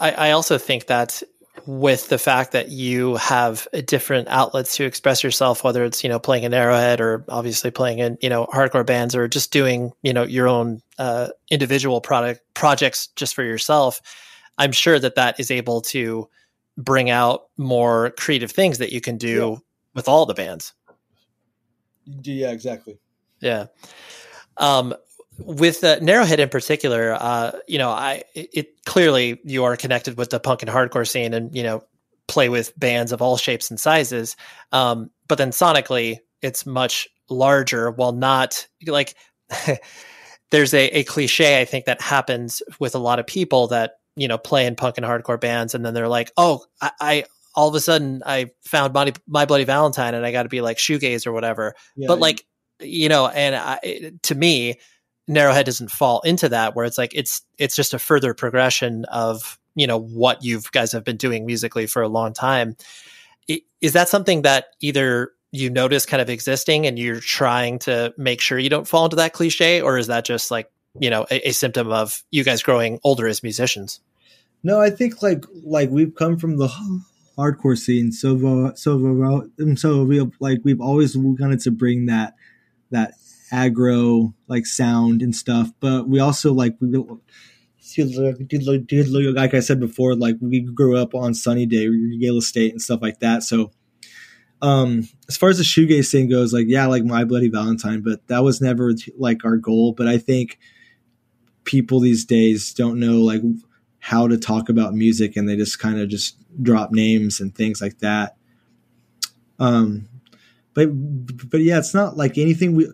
I, I also think that with the fact that you have different outlets to express yourself, whether it's, you know, playing in Narrowhead or obviously playing in, you know, hardcore bands or just doing, you know, your own uh, individual product projects just for yourself, I'm sure that that is able to bring out more creative things that you can do yeah. with all the bands. Yeah, exactly. Yeah. Um, with uh, Narrowhead in particular, uh, you know, I it, clearly you are connected with the punk and hardcore scene, and you know, play with bands of all shapes and sizes. Um, but then sonically, it's much larger, while not like. there's a, a cliche I think that happens with a lot of people that you know, playing punk and hardcore bands, and then they're like, oh, I, I all of a sudden I found My, My Bloody Valentine, and I got to be like shoegaze or whatever. Yeah, but like, you know, and I, to me, Narrowhead doesn't fall into that where it's like it's it's just a further progression of you know what you guys have been doing musically for a long time. Is that something that either you notice kind of existing and you're trying to make sure you don't fall into that cliche, or is that just like you know a, a symptom of you guys growing older as musicians? No, I think like like we've come from the hardcore scene, so so so we like we've always wanted to bring that that aggro like sound and stuff, but we also like we like I said before, like we grew up on Sunny Day Real Estate, and stuff like that. So, um, as far as the shoegaze thing goes, like yeah, like My Bloody Valentine, but that was never like our goal. But I think people these days don't know like how to talk about music, and they just kind of just drop names and things like that. Um, but but yeah, it's not like anything we.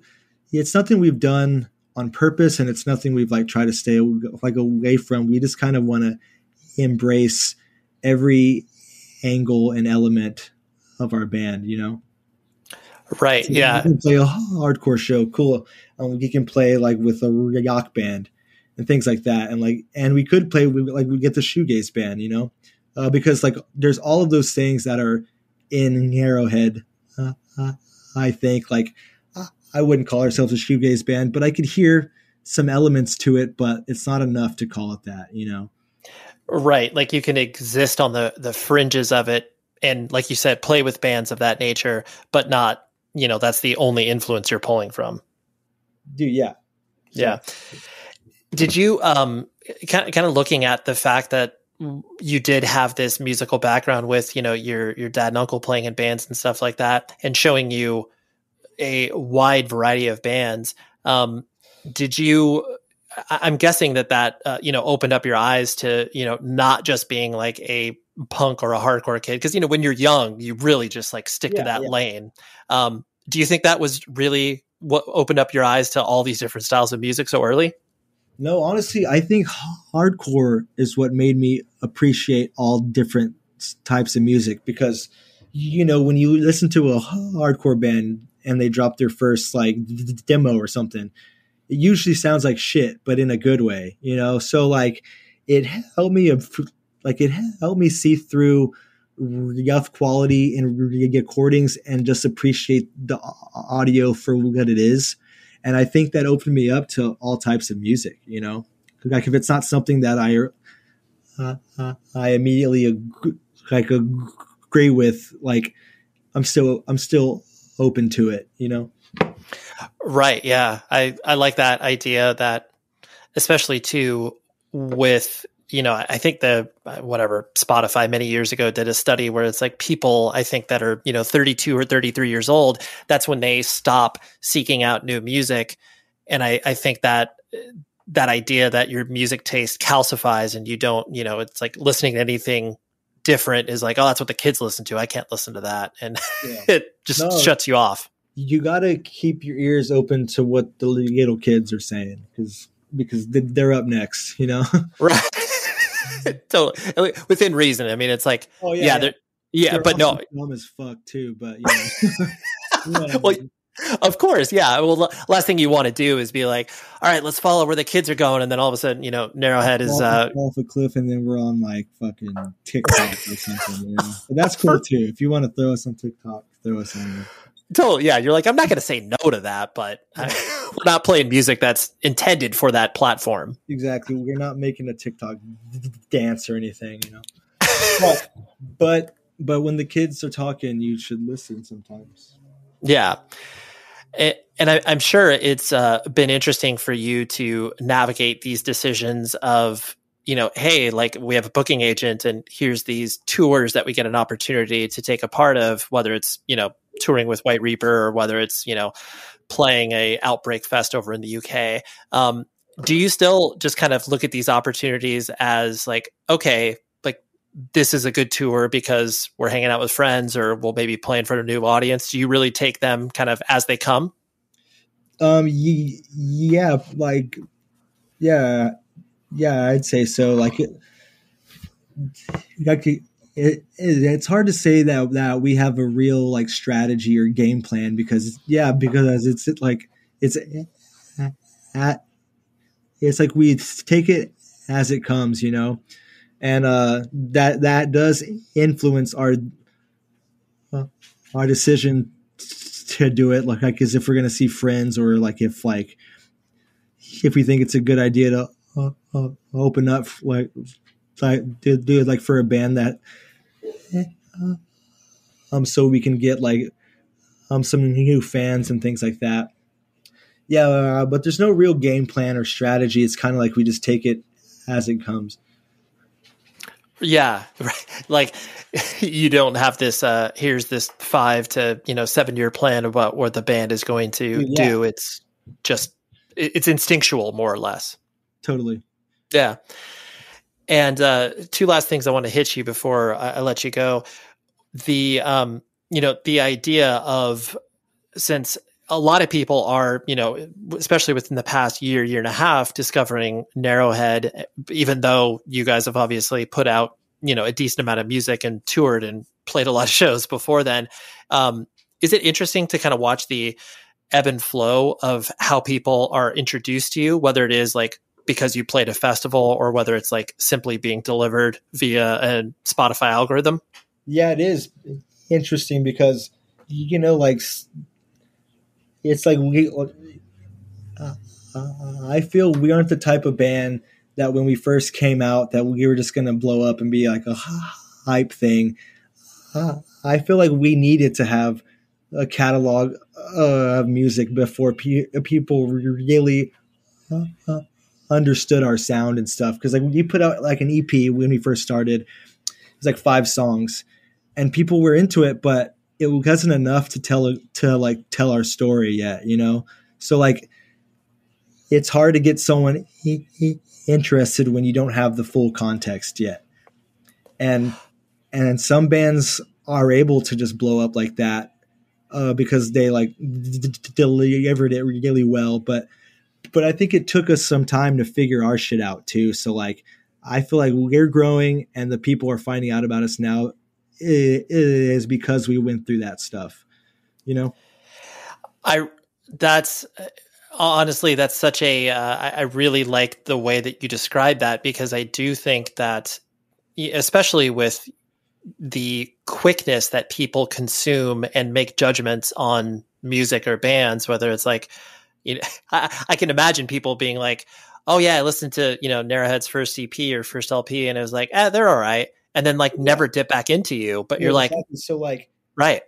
It's nothing we've done on purpose and it's nothing we've like tried to stay like away from. We just kind of want to embrace every angle and element of our band you know? Right so yeah. play a hardcore show cool um, we can play like with a rock band and things like that and like and we could play like we get the shoegaze band you know? Uh, because like there's all of those things that are in Narrowhead uh, uh, i think like I wouldn't call ourselves a shoegaze band, but I could hear some elements to it, but it's not enough to call it that, you know. Right, like you can exist on the the fringes of it and like you said play with bands of that nature, but not, you know, that's the only influence you're pulling from. Dude, yeah. Yeah. Did you um kind of, kind of looking at the fact that you did have this musical background with, you know, your your dad and uncle playing in bands and stuff like that and showing you a wide variety of bands. Um, did you? I'm guessing that that uh, you know opened up your eyes to you know not just being like a punk or a hardcore kid because you know when you're young you really just like stick yeah, to that yeah. lane. Um, do you think that was really what opened up your eyes to all these different styles of music so early? No, honestly, I think hardcore is what made me appreciate all different types of music because you know when you listen to a hardcore band and they drop their first like d- demo or something it usually sounds like shit but in a good way you know? So like it helped me like it helped me see through rough quality in recordings and just appreciate the audio for what it is. And i think that opened me up to all types of music you know? Like if it's not something that i uh, uh, i immediately agree, like agree with like i'm still i'm still open to it, you know? Right. Yeah. I, I like that idea that, especially too, with, you know, I think the, uh, whatever, Spotify many years ago did a study where it's like people, I think that are, you know, 32 or 33 years old, that's when they stop seeking out new music. And I, I think that, that idea that your music taste calcifies and you don't, you know, it's like listening to anything different is like, oh, that's what the kids listen to. I can't listen to that. And yeah. it just no, shuts you off. You got to keep your ears open to what the little kids are saying because because they're up next, you know? right. totally. Within reason. I mean, it's like, oh, yeah, yeah, yeah, they're but no. Dumb as fuck, too, but, you know. you know well, of course, yeah. Well, last thing you want to do is be like, "All right, let's follow where the kids are going," and then all of a sudden, you know, Narrowhead is uh, off a cliff, and then we're on like fucking TikTok or something. You know? But that's cool too. If you want to throw us on TikTok, throw us on there. Totally, yeah. You're like, I'm not going to say no to that, but I, we're not playing music that's intended for that platform. Exactly. We're not making a TikTok dance or anything, you know. but, but but when the kids are talking, you should listen sometimes. Yeah and I, am sure it's uh, been interesting for you to navigate these decisions of you know hey like we have a booking agent and here's these tours that we get an opportunity to take a part of whether it's you know touring with white reaper or whether it's you know playing a outbreak fest over in the uk um, do you still just kind of look at these opportunities as like okay this is a good tour because we're hanging out with friends or we'll maybe play in front of a new audience. Do you really take them kind of as they come? Um, yeah, like, yeah, yeah, I'd say so. Like, it, like it, it, it's hard to say that that we have a real like strategy or game plan because yeah because it's like it's at it's like we take it as it comes you know and uh that that does influence our uh, our decision to do it. Like like as if we're gonna see friends or like if like if we think it's a good idea to uh, uh, open up like like do, do it like for a band that uh, um so we can get like um some new fans and things like that. Yeah uh, but there's no real game plan or strategy. It's kind of like we just take it as it comes yeah right. like you don't have this uh here's this five to you know seven year plan about what the band is going to yeah. do it's just it's instinctual more or less totally yeah and uh, two last things I want to hit you before I, I let you go. The um, you know the idea of since a lot of people are, you know, especially within the past year, year and a half, discovering Narrowhead, even though you guys have obviously put out, you know, a decent amount of music and toured and played a lot of shows before then. Um, is it interesting to kind of watch the ebb and flow of how people are introduced to you, whether it is like because you played a festival or whether it's like simply being delivered via a Spotify algorithm? Yeah, it is interesting because you know, like it's like we. Uh, uh, I feel we aren't the type of band that when we first came out that we were just going to blow up and be like a hype thing. Uh, I feel like we needed to have a catalog of music before pe- people really uh, uh, understood our sound and stuff. Because like you put out like an EP when we first started, it was like five songs, and people were into it, but it wasn't enough to tell to like tell our story yet. You know, so like it's hard to get someone interested when you don't have the full context yet, and and some bands are able to just blow up like that uh, because they like delivered it really well, but but I think it took us some time to figure our shit out too. So like, I feel like we're growing and the people are finding out about us now is because we went through that stuff, you know? I, that's honestly, that's such a. Uh, I really like the way that you describe that because I do think that, especially with the quickness that people consume and make judgments on music or bands, whether it's like, you know, I, I, can imagine people being like, "Oh yeah, I listened to you know Narrowhead's first EP or first LP, and it was like, eh, they're all right," and then like yeah. never dip back into you. But yeah, you're like, so like, right?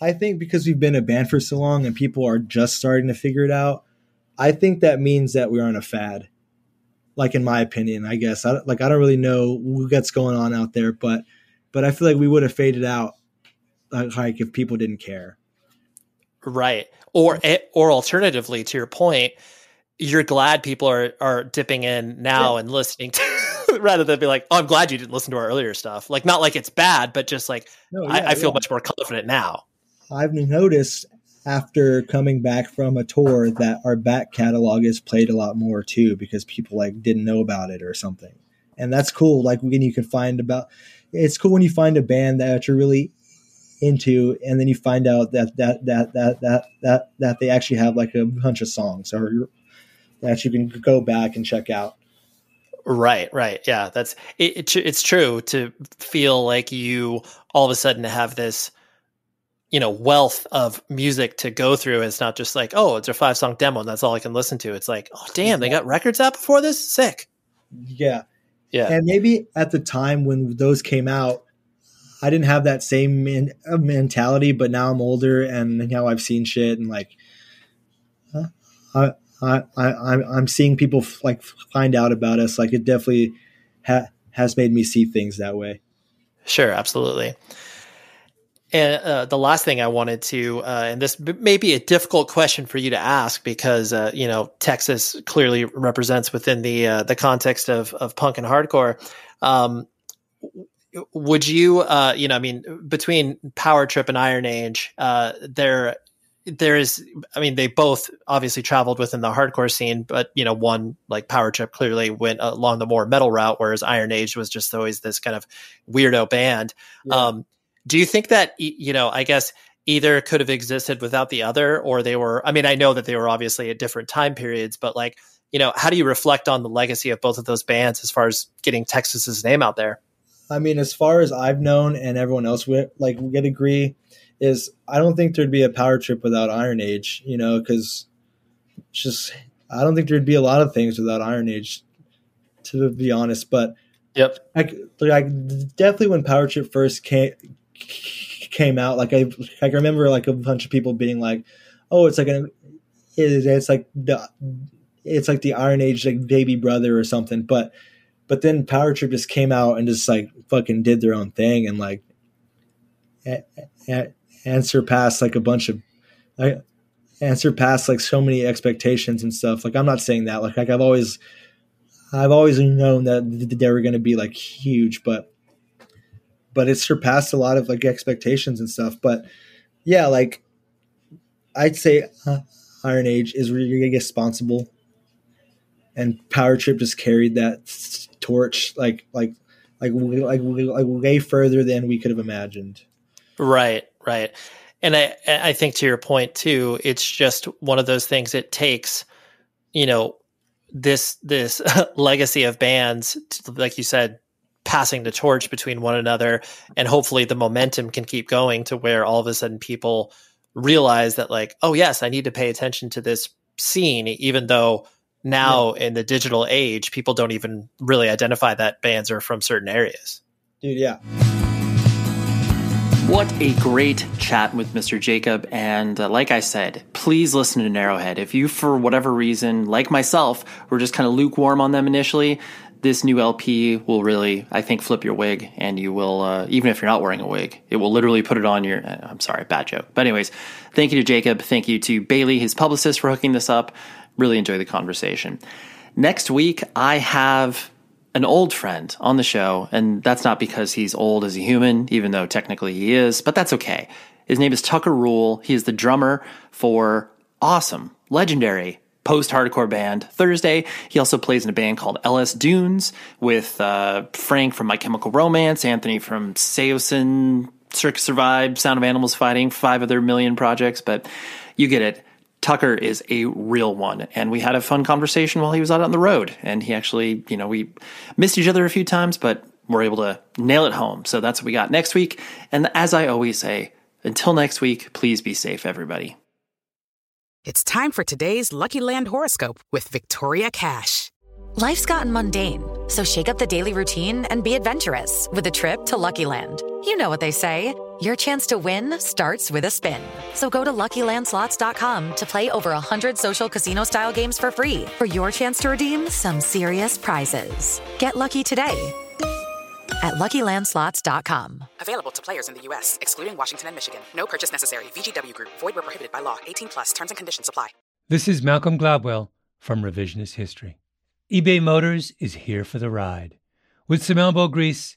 I think because we've been a band for so long and people are just starting to figure it out, I think that means that we're on a fad. Like in my opinion, I guess. I, like I don't really know what's going on out there, but but I feel like we would have faded out like if people didn't care. Right. Or or alternatively, to your point, you're glad people are are dipping in now yeah. and listening to rather than be like, oh, I'm glad you didn't listen to our earlier stuff. Like not like it's bad, but just like no, yeah, I, I, feel much more confident now. I've noticed after coming back from a tour that our back catalog is played a lot more too because people like didn't know about it or something. And that's cool. Like when you can find about it's cool when you find a band that you're really into and then you find out that that that that that that that they actually have like a bunch of songs or that you can go back and check out right right. Yeah that's it, it, it's true to feel like you all of a sudden have this you know wealth of music to go through it's not just like oh it's a five song demo and that's all i can listen to. It's like oh damn they got records out before this? Sick. Yeah. Yeah. And maybe at the time when those came out I didn't have that same man, uh, mentality, but now I'm older and now I've seen shit and like, I, I, I'm seeing people f- like find out about us. Like it definitely ha- has made me see things that way. Sure, absolutely. And uh, the last thing I wanted to, uh, and this may be a difficult question for you to ask because uh, you know Texas clearly represents within the uh, the context of of punk and hardcore. Um, would you uh you know i mean between power trip and iron age uh there there is i mean they both obviously traveled within the hardcore scene but you know one like power trip clearly went along the more metal route whereas iron age was just always this kind of weirdo band yeah. um do you think that you know i guess either could have existed without the other or they were i mean i know that they were obviously at different time periods but like you know how do you reflect on the legacy of both of those bands as far as getting texas's name out there i mean as far as i've known and everyone else would like would agree is I don't think there'd be a power trip without Iron Age, you know, because just I don't think there'd be a lot of things without Iron Age, to be honest. But yep, like, like definitely when Power Trip first came came out, like I I remember like a bunch of people being like, "Oh, it's like an it, it's like the it's like the Iron Age like baby brother or something," but but then Power Trip just came out and just like fucking did their own thing and like and surpass like a bunch of like and surpass like so many expectations and stuff. Like I'm not saying that like like I've always I've always known that they were going to be like huge, but but it surpassed a lot of like expectations and stuff. But yeah, like I'd say uh, Iron Age is really responsible, and Power Trip just carried that torch like like like like like way further than we could have imagined. Right. Right. And I, I think to your point too, it's just one of those things it takes, you know, this, this legacy of bands, like you said, passing the torch between one another and hopefully the momentum can keep going to where all of a sudden people realize that like, oh yes, I need to pay attention to this scene, even though now yeah. in the digital age, people don't even really identify that bands are from certain areas. Dude, yeah. What a great chat with Mr. Jacob. And uh, like I said, please listen to Narrowhead. If you, for whatever reason, like myself, were just kind of lukewarm on them initially, this new LP will really, I think, flip your wig. And you will, uh, even if you're not wearing a wig, it will literally put it on your. Uh, I'm sorry, bad joke. But, anyways, thank you to Jacob. Thank you to Bailey, his publicist, for hooking this up. Really enjoy the conversation. Next week, I have an old friend on the show, and that's not because he's old as a human, even though technically he is, but that's okay. His name is Tucker Rule. He is the drummer for awesome, legendary post hardcore band Thursday. He also plays in a band called LS Dunes with uh, Frank from My Chemical Romance, Anthony from Saosin, Circa Survive, Sound of Animals Fighting, five other million projects, but you get it. Tucker is a real one. And we had a fun conversation while he was out on the road. And he actually, you know, we missed each other a few times, but we're able to nail it home. So that's what we got next week. And as I always say, until next week, please be safe, everybody. It's time for today's Lucky Land horoscope with Victoria Cash. Life's gotten mundane, so shake up the daily routine and be adventurous with a trip to Lucky Land. You know what they say. Your chance to win starts with a spin. So go to LuckyLandSlots.com to play over 100 social casino-style games for free for your chance to redeem some serious prizes. Get lucky today at LuckyLandSlots.com. Available to players in the U.S., excluding Washington and Michigan. No purchase necessary. VGW Group. Void where prohibited by law. 18 plus. Terms and conditions apply. This is Malcolm Gladwell from Revisionist History. eBay Motors is here for the ride. With some elbow grease